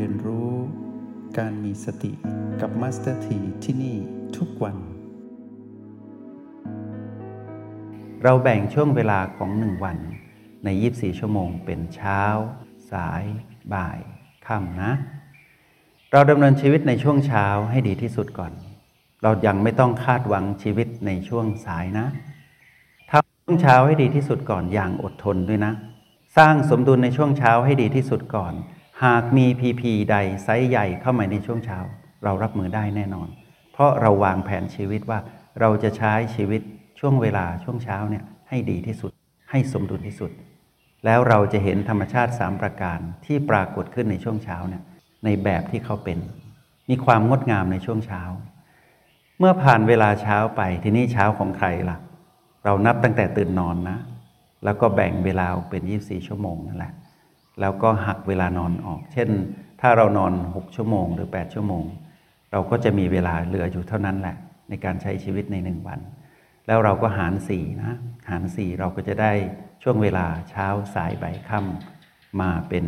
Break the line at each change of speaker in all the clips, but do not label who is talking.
เรียนรู้ การมีสติกับมาสเตอร์ทีที่นี่ทุกวัน เราแบ่งช่วงเวลาของหนึ่งวัน ใน 24 ชั่วโมงเป็นเช้า สาย บ่ายค่ำนะ เราดำเนินชีวิตในช่วงเช้าให้ดีที่สุดก่อน เรายังไม่ต้องคาดหวังชีวิตในช่วงสายนะทำช่วงเช้าให้ดีที่สุดก่อนอย่างอดทนด้วยนะ สร้างสมดุลในช่วงเช้าให้ดีที่สุดก่อน หากมีพีพีใดไซส์ใหญ่เข้ามาในช่วงเช้า เรารับมือได้แน่นอน เพราะเราวางแผนชีวิตว่าเราจะใช้ชีวิตช่วงเวลาช่วงเช้าเนี่ยให้ดีที่สุด ให้สมดุลที่สุด แล้วเราจะเห็นธรรมชาติ 3 ประการที่ปรากฏขึ้นในช่วงเช้าเนี่ยในแบบที่เขาเป็น มีความงดงามในช่วงเช้า เมื่อผ่านเวลาเช้าไปทีนี้เช้าของใครล่ะ เรานับตั้งแต่ตื่นนอนนะ แล้วก็แบ่งเวลาเป็น 24 ชั่วโมงนั่นแหละ แล้วก็หักเวลานอนออก เช่น ถ้าเรานอน 6 ชั่วโมง หรือ 8 ชั่วโมง เราก็จะมีเวลาเหลืออยู่เท่านั้นแหละ ในการใช้ชีวิตในหนึ่งวัน แล้วเราก็หารสี่นะหารสี่เราก็จะได้ช่วงเวลาเช้าสายบ่ายค่ำมาเป็น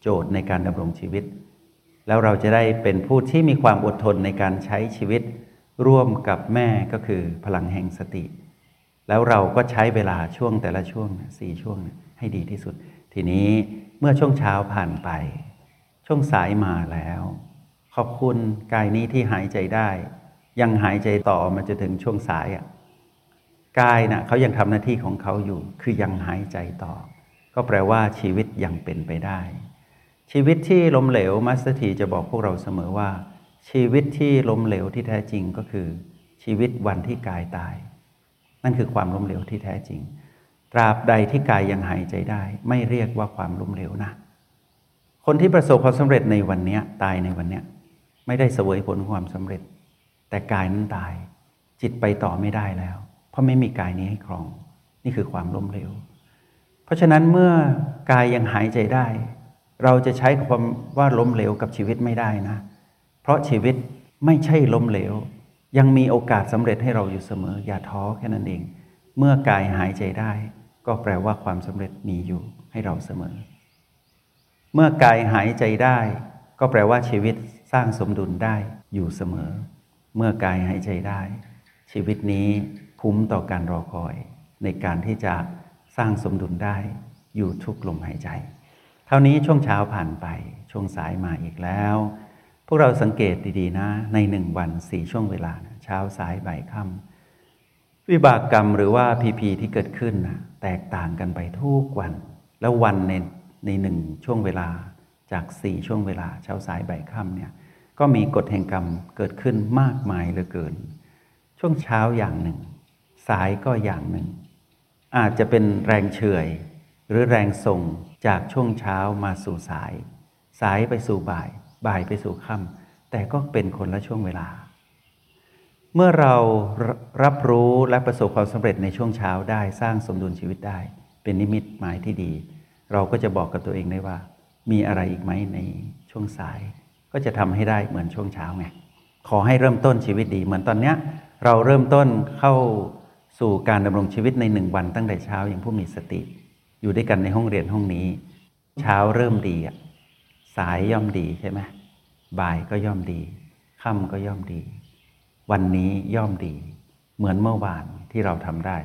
โจทย์ในการดำรงชีวิต แล้วเราจะได้เป็นผู้ที่มีความอดทนในการใช้ชีวิต ร่วมกับแม่ก็คือพลังแห่งสติ แล้วเราก็ใช้เวลาช่วงแต่ละช่วงสี่ช่วงให้ดีที่สุด ทีนี้เมื่อช่วงเช้าผ่านไป ช่วงสายมาแล้ว ขอบคุณกายนี้ที่หายใจได้ ยังหายใจต่อมันจะถึงช่วงสายอะกายนะ่ะเขายังทำหน้าที่ของเขาอยู่ คือยังหายใจต่อ ก็แปลว่าชีวิตยังเป็นไปได้ ชีวิตที่ล้มเหลวมัสเตอร์ทีจะบอกพวกเราเสมอว่า ชีวิตที่ล้มเหลวที่แท้จริงก็คือ ชีวิตวันที่กายตาย นั่นคือความล้มเหลวที่แท้จริง ตราบใดที่กายยังหายใจได้ ไม่เรียกว่าความล้มเหลวนะ คนที่ประสบความสำเร็จในวันนี้ตายในวันนี้ไม่ได้เสวยผลความสำเร็จ แต่กายนั้นตาย จิตไปต่อไม่ได้แล้ว เพราะไม่มีกายนี้ให้ครอง นี่คือความล้มเหลว เพราะฉะนั้นเมื่อกายยังหายใจได้ เราจะใช้ความว่าล้มเหลวกับชีวิตไม่ได้นะ เพราะชีวิตไม่ใช่ล้มเหลว ยังมีโอกาสสำเร็จให้เราอยู่เสมอ อย่าท้อแค่นั้นเอง เมื่อกายหายใจได้ ก็แปลว่าความสำเร็จมีอยู่ให้เราเสมอ เมื่อกายหายใจได้ ก็แปลว่าชีวิตสร้างสมดุลได้อยู่เสมอ เมื่อกายหายใจได้ ชีวิตนี้คุ้มต่อการรอคอย ในการที่จะสร้างสมดุลได้อยู่ทุกลมหายใจ เท่านี้ช่วงเช้าผ่านไปช่วงสายมาอีกแล้ว พวกเราสังเกตดีๆนะ ในหนึ่งวันสี่ช่วงเวลานะเช้าสายบ่ายค่ำ วิบากกรรมหรือว่าพีพีที่เกิดขึ้นนะแตกต่างกันไปทุกวัน แล้ววันในในหนึ่งช่วงเวลาจากสี่ช่วงเวลาเช้าสายบ่ายค่ำเนี่ยก็มีกฎแห่งกรรมเกิดขึ้นมากมายเหลือเกิน ช่วงเช้าอย่างหนึ่ง สายก็อย่างหนึ่ง อาจจะเป็นแรงเฉยหรือแรงส่งจากช่วงเช้ามาสู่สาย สายไปสู่บ่าย บ่ายไปสู่ค่ำแต่ก็เป็นคนละช่วงเวลา เมื่อเรารับรู้และประสบความสำเร็จในช่วงเช้าได้สร้างสมดุลชีวิตได้ เป็นนิมิตหมายที่ดี เราก็จะบอกกับตัวเองได้ว่า มีอะไรอีกไหมในช่วงสาย ก็จะทำให้ได้เหมือนช่วงเช้าไงขอให้เริ่มต้นชีวิตดีเหมือนตอนเนี้ยเราเริ่มต้นเข้าสู่การดำรงชีวิตในหนึ่งวันตั้งแต่เช้าอย่างผู้มีสติ อยู่ด้วยกันในห้องเรียนห้องนี้ เช้าเริ่มดีอะสายย่อมดีใช่ไหมบ่ายก็ย่อมดีค่ำก็ย่อมดี วันนี้ย่อมดี เหมือนเมื่อวานที่เราทำได้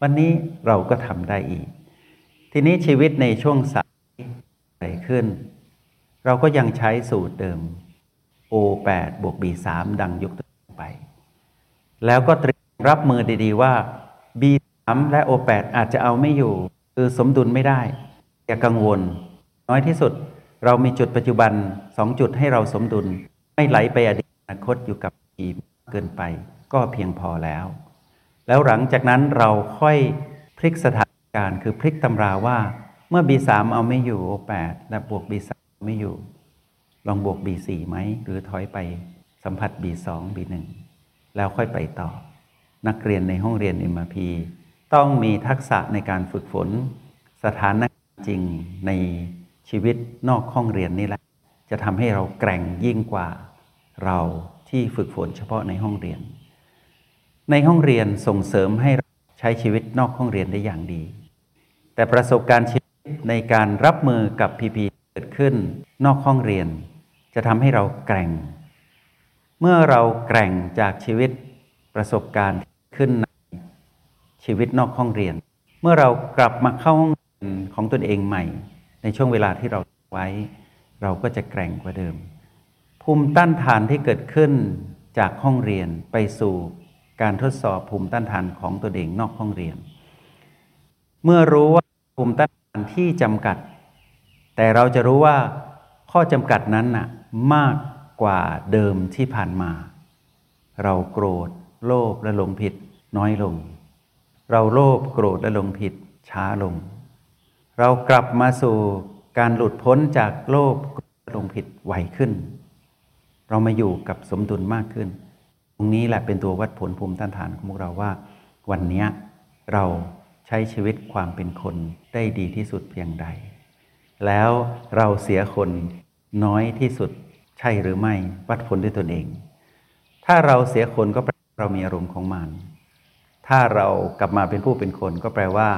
วันนี้เราก็ทำได้อีก ทีนี้ชีวิตในช่วงสายใส่ขึ้น เราก็ยังใช้สูตรเดิม O8 บวก B3 ดังยกตัวไป แล้วก็เตรียมรับมือดีๆว่า B3 และ O8 อาจจะเอาไม่อยู่ คือสมดุลไม่ได้อย่ากังวล น้อยที่สุดเรามีจุดปัจจุบันสองจุดให้เราสมดุล ไม่ไหลไปอดีตอนาคตอยู่กับอี เกินไปก็เพียงพอแล้ว แล้วหลังจากนั้นเราค่อยพลิกสถานการณ์คือพลิกตำราว่าเมื่อ B3 เอาไม่อยู่ O8 และบวก B3 ไม่อยู่ ลองบวก B4 ไหม หรือถอยไปสัมผัส B2 B1 แล้วค่อยไปต่อ นักเรียนในห้องเรียน MRP ต้องมีทักษะในการฝึกฝน สถานการณ์จริงในชีวิตนอกห้องเรียนนี่แหละ จะทำให้เราแกร่งยิ่งกว่าเรา ที่ฝึกฝนเฉพาะในห้องเรียน ในห้องเรียนส่งเสริมให้ใช้ชีวิตนอกห้องเรียนได้อย่างดี แต่ประสบการณ์ชีวิตในการรับมือกับพีพีเกิดขึ้นนอกห้องเรียน จะทำให้เราแกร่ง เมื่อเราแกร่งจากชีวิตประสบการณ์ขึ้นในชีวิตนอกห้องเรียน เมื่อเรากลับมาเข้าห้องเรียนของตนเองใหม่ ในช่วงเวลาที่เราไว้ เราก็จะแกร่งกว่าเดิม ภูมิต้านทานที่เกิดขึ้นจากห้องเรียนไปสู่การทดสอบภูมิต้านทานของตัวเองนอกห้องเรียน เมื่อรู้ว่าภูมิต้านทานที่จำกัด แต่เราจะรู้ว่าข้อจำกัดนั้นน่ะมากกว่าเดิมที่ผ่านมา เราโกรธ โลภและหลงผิดน้อยลง เราโลภโกรธและหลงผิดช้าลง เรากลับมาสู่การหลุดพ้นจากโลภโกรธหลงผิดไวขึ้น เรามาอยู่กับสมดุลมากขึ้น ตรงนี้แหละเป็นตัววัดผลภูมิต้านทานของพวกเราว่า วันนี้เราใช้ชีวิตความเป็นคนได้ดีที่สุดเพียงใด แล้วเราเสียคนน้อยที่สุดใช่หรือไม่วัดผลด้วยตนเอง ถ้าเราเสียคนก็แปลว่าเรามีอารมณ์ของมัน ถ้าเรากลับมาเป็นผู้เป็นคนก็แปลว่า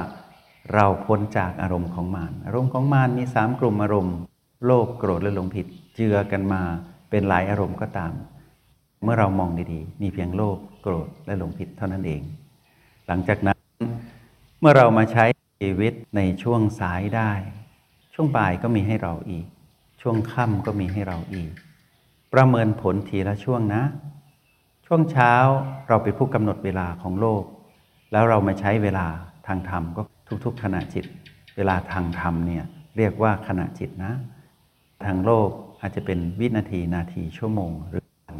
เราพ้นจากอารมณ์ของมารอารมณ์ของมารมีสามกลุ่มอารมณ์ โลภโกรธและหลงผิดเจือกันมา เป็นหลายอารมณ์ก็ตาม เมื่อเรามองดีๆ มีเพียงโลภโกรธและหลงผิดเท่านั้นเอง หลังจากนั้น เมื่อเรามาใช้ชีวิตในช่วงสายได้ ช่วงบ่ายก็มีให้เราอีก ช่วงค่ำก็มีให้เราอีก ประเมินผลทีละช่วงนะ ช่วงเช้าเราเป็นผู้กำหนดเวลาของโลก แล้วเรามาใช้เวลาทางธรรมก็ทุกๆขณะจิต เวลาทางธรรมเนี่ยเรียกว่าขณะจิตนะ ทางโลก อาจจะเป็นวินาทีนาทีชั่วโมง หรือวัน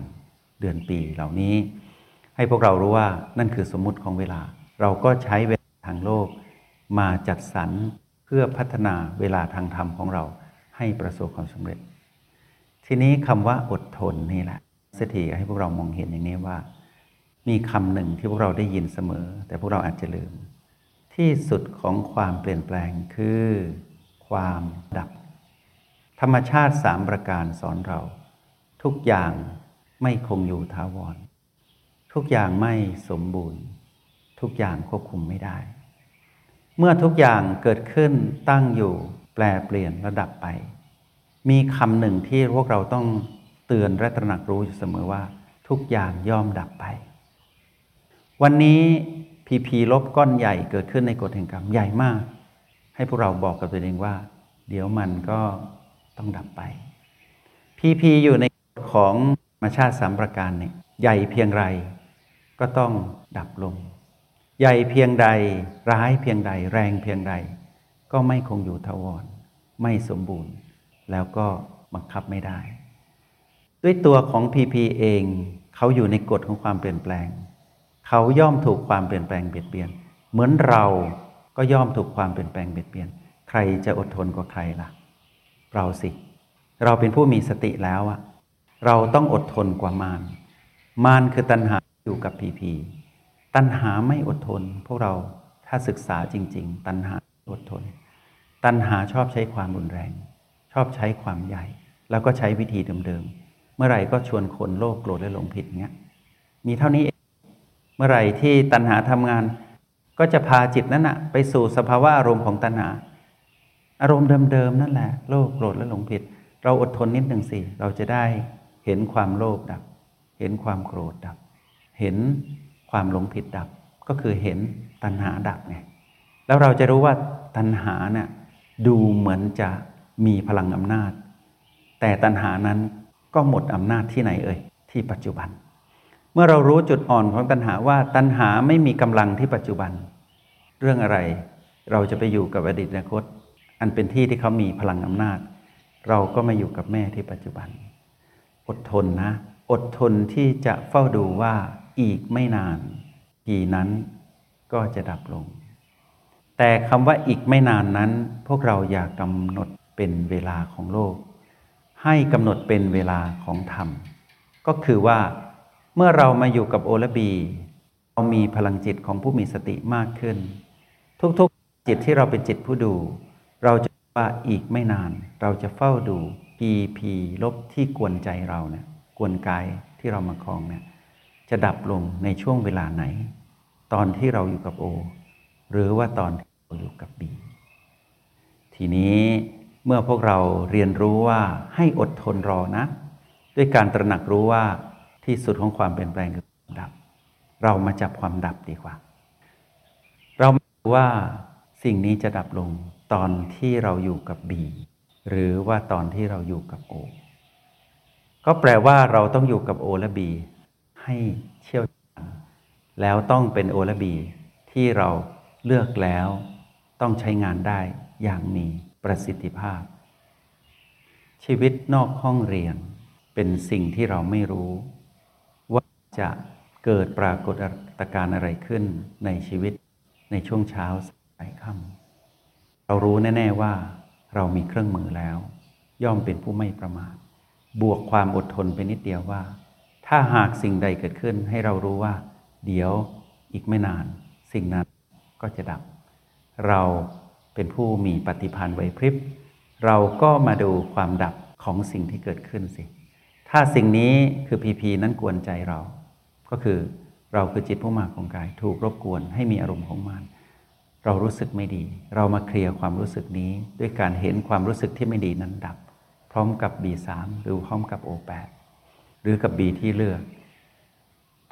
เดือนปีเหล่านี้ ให้พวกเรารู้ว่านั่นคือสมมุติของเวลา เราก็ใช้เวลาทางโลก มาจัดสรรเพื่อพัฒนาเวลาทางธรรมของเราให้ประสบความสำเร็จ ทีนี้คำว่าอดทนนี่แหละเสถีให้พวกเรามองเห็นอย่างนี้ว่า มีคำหนึ่งที่พวกเราได้ยินเสมอ แต่พวกเราอาจจะลืม ที่สุดของความเปลี่ยนแปลงคือ ความดับ ธรรมชาติสามประการสอนเรา ทุกอย่างไม่คงอยู่ถาวร ทุกอย่างไม่สมบูรณ์ ทุกอย่างควบคุมไม่ได้ เมื่อทุกอย่างเกิดขึ้นตั้งอยู่แปลเปลี่ยนระดับไป มีคำหนึ่งที่พวกเราต้องเตือนและตระหนักรู้อยู่เสมอว่า ทุกอย่างย่อมดับไป วันนี้พีพีลบก้อนใหญ่เกิดขึ้นในกฎแห่งกรรมใหญ่มาก ให้พวกเราบอกกับตัวเองว่า เดี๋ยวมันก็ ต้องดับไป พีพีอยู่ในกฎของธรรมชาติสามประการเนี่ยใหญ่เพียงไรก็ต้องดับลง ใหญ่เพียงใด ร้ายเพียงใด แรงเพียงใด ก็ไม่คงอยู่ทวร ไม่สมบูรณ์ แล้วก็บังคับไม่ได้ ด้วยตัวของพีพีเองเขาอยู่ในกฎของความเปลี่ยนแปลง เขาย่อมถูกความเปลี่ยนแปลงเบียดเบียน เหมือนเราก็ย่อมถูกความเปลี่ยนแปลงเบียดเบียน ใครจะอดทนกว่าใครล่ะ เราสิ เราเป็นผู้มีสติแล้วอะเราต้องอดทนกว่ามารมารคือตัณหาอยู่กับพีพีตัณหาไม่อดทน พวกเราถ้าศึกษาจริง ๆ ตัณหาอดทน ตัณหาชอบใช้ความรุนแรง ชอบใช้ความใหญ่ แล้วก็ใช้วิธีเดิมๆ เมื่อไหร่ก็ชวนคนโลภโกรธและหลงผิดเงี้ยมีเท่านี้เองเมื่อไหร่ที่ตัณหาทำงาน ก็จะพาจิตนั้นนะไปสู่สภาวะอารมณ์ของตัณหา อารมณ์เดิมๆนั่นแหละโลภโกรธและหลงผิด เราอดทนนิดหนึ่งสิเราจะได้เห็นความโลภดับ เห็นความโกรธดับ เห็นความหลงผิดดับ ก็คือเห็นตัณหาดับไงแล้วเราจะรู้ว่าตัณหาเนี่ยดูเหมือนจะมีพลังอำนาจ แต่ตัณหานั้นก็หมดอำนาจที่ไหนเอ่ยที่ปัจจุบัน เมื่อเรารู้จุดอ่อนของตัณหาว่าตัณหาไม่มีกำลังที่ปัจจุบัน เรื่องอะไรเราจะไปอยู่กับอดีตอนาคต อันเป็นที่ที่เขามีพลังอำนาจ เราก็มาอยู่กับแม่ที่ปัจจุบัน อดทนนะ อดทนที่จะเฝ้าดูว่าอีกไม่นานทีนั้นก็จะดับลง แต่คำว่าอีกไม่นานนั้น พวกเราอยากกำหนดเป็นเวลาของโลก ให้กำหนดเป็นเวลาของธรรม ก็คือว่าเมื่อเรามาอยู่กับโอละบีเรามีพลังจิตของผู้มีสติมากขึ้น ทุกๆจิตที่เราเป็นจิตผู้ดู เราจะว่าอีกไม่นาน เราจะเฝ้าดูพีพีลบที่กวนใจเราเนี่ยกวนกายที่เรามาคลองเนี่ยจะดับลงในช่วงเวลาไหน ตอนที่เราอยู่กับโอ หรือว่าตอนที่เราอยู่กับบี ทีนี้เมื่อพวกเราเรียนรู้ว่าให้อดทนรอนะ ด้วยการตระหนักรู้ว่าที่สุดของความเปลี่ยนแปลงคือดับ เรามาจับความดับดีกว่า เราไม่รู้ว่าสิ่งนี้จะดับลง ตอนที่เราอยู่กับบีหรือว่าตอนที่เราอยู่กับโอ ก็แปลว่าเราต้องอยู่กับโอและบีให้เชี่ยวชาญแล้วต้องเป็นโอและบีที่เราเลือกแล้วต้องใช้งานได้อย่างมีประสิทธิภาพ ชีวิตนอกห้องเรียนเป็นสิ่งที่เราไม่รู้ ว่าจะเกิดปรากฏการณ์อะไรขึ้นในชีวิตในช่วงเช้าสายค่ำ เรารู้แน่ ๆว่าเรามีเครื่องมือแล้ว ย่อมเป็นผู้ไม่ประมาทบวกความอดทนไปนิดเดียวว่า ถ้าหากสิ่งใดเกิดขึ้นให้เรารู้ว่า เดี๋ยวอีกไม่นาน สิ่งนั้นก็จะดับ เราเป็นผู้มีปฏิพันธ์ไหวพริบ เราก็มาดูความดับของสิ่งที่เกิดขึ้นสิ ถ้าสิ่งนี้คือพีพีนั้นกวนใจเรา ก็คือเราคือจิตผู้มาของกาย ถูกรบกวนให้มีอารมณ์ของมัน เรารู้สึกไม่ดี เรามาเคลียร์ความรู้สึกนี้ด้วยการเห็นความรู้สึกที่ไม่ดีนั้นดับ พร้อมกับ B3 หรือพร้อมกับ O8 หรือกับ B ที่เลือก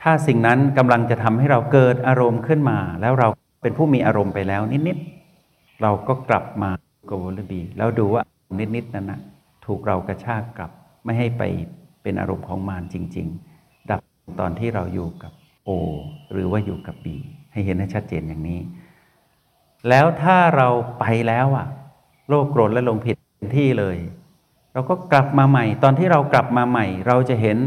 ถ้าสิ่งนั้นกำลังจะทำให้เราเกิดอารมณ์ขึ้นมา แล้วเราเป็นผู้มีอารมณ์ไปแล้วนิดๆเราก็กลับมากับวลบีแล้วดูว่านิดๆนั้นนะถูกเรากระชากกลับไม่ให้ไปเป็นอารมณ์ของมารจริง ๆ ดับตอนที่เราอยู่กับ O หรือว่าอยู่กับ B ให้เห็นให้ชัดเจนอย่างนี้ แล้วถ้าเราไปแล้วอะโลภโกรธและลงผิดที่เลย เราก็กลับมาใหม่ ตอนที่เรากลับมาใหม่ เราจะเห็น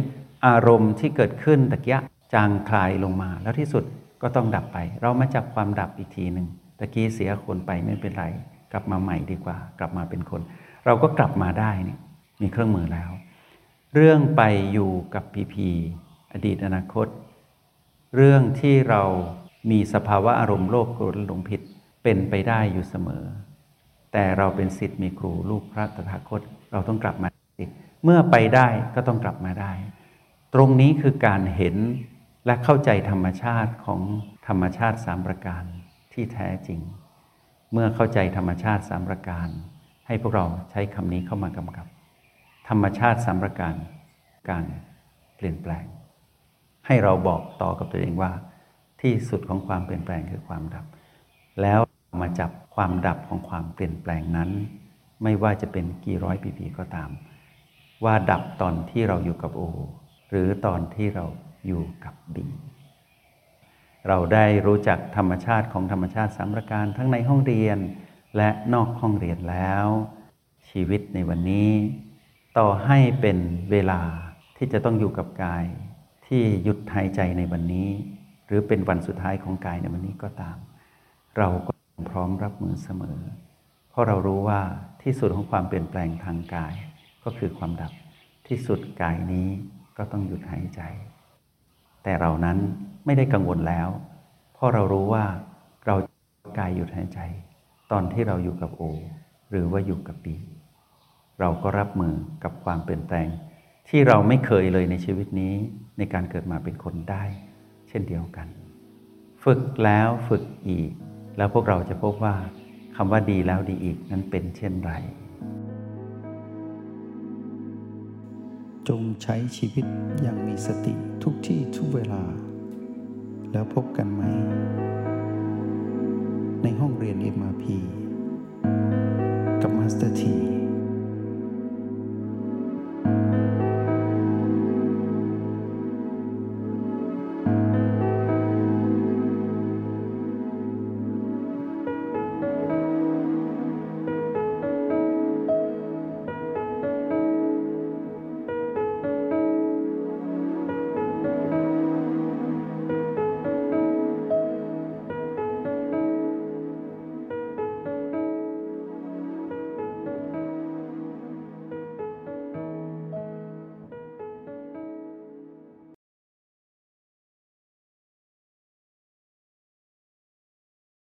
อารมณ์ที่เกิดขึ้นตะกี้จางคลายลงมา แล้วที่สุดก็ต้องดับไป เรามาจับความดับอีกทีหนึ่งตะกี้เสียคนไปไม่เป็นไร กลับมาใหม่ดีกว่า กลับมาเป็นคน เราก็กลับมาได้นี่มีเครื่องมือแล้ว เรื่องไปอยู่กับพีพีอดีตอนาคต เรื่องที่เรามีสภาวะอารมณ์โลภโกรธหลงผิด เป็นไปได้อยู่เสมอ แต่เราเป็นสิทธิ์มีครูลูกพระตถาคต เราต้องกลับมาสิเมื่อไปได้ก็ต้องกลับมาได้ ตรงนี้คือการเห็นและเข้าใจธรรมชาติของธรรมชาติสามประการที่แท้จริง เมื่อเข้าใจธรรมชาติสามประการ ให้พวกเราใช้คำนี้เข้ามากำกับ ธรรมชาติสามประการการเปลี่ยนแปลง ให้เราบอกต่อกับตัวเองว่า ที่สุดของความเปลี่ยนแปลงคือความดับ แล้ว มาจับความดับของความเปลี่ยนแปลงนั้น ไม่ว่าจะเป็นกี่ร้อยปีปีก็ตาม ว่าดับตอนที่เราอยู่กับโอ หรือตอนที่เราอยู่กับบีเราได้รู้จักธรรมชาติของธรรมชาติสามประการทั้งในห้องเรียนและนอกห้องเรียนแล้ว ชีวิตในวันนี้ ต่อให้เป็นเวลาที่จะต้องอยู่กับกาย ที่หยุดหายใจในวันนี้ หรือเป็นวันสุดท้ายของกายในวันนี้ก็ตาม เราก็ พร้อมรับมือเสมอ เพราะเรารู้ว่าที่สุดของความเปลี่ยนแปลงทางกายก็คือความดับที่สุดกายนี้ก็ต้องหยุดหายใจ แต่เรานั้นไม่ได้กังวลแล้ว เพราะเรารู้ว่าเรากายหยุดหายใจ ตอนที่เราอยู่กับโอ หรือว่าอยู่กับปี เราก็รับมือกับความเปลี่ยนแปลง ที่เราไม่เคยเลยในชีวิตนี้ในการเกิดมาเป็นคนได้ เช่นเดียวกัน ฝึกแล้วฝึกอีก แล้วพวกเราจะพบว่าคำว่าดีแล้วดีอีกนั้นเป็นเช่นไร
จงใช้ชีวิตอย่างมีสติทุกที่ทุกเวลา แล้วพบกันไหม ในห้องเรียน MRP กับมาสเตอร์ที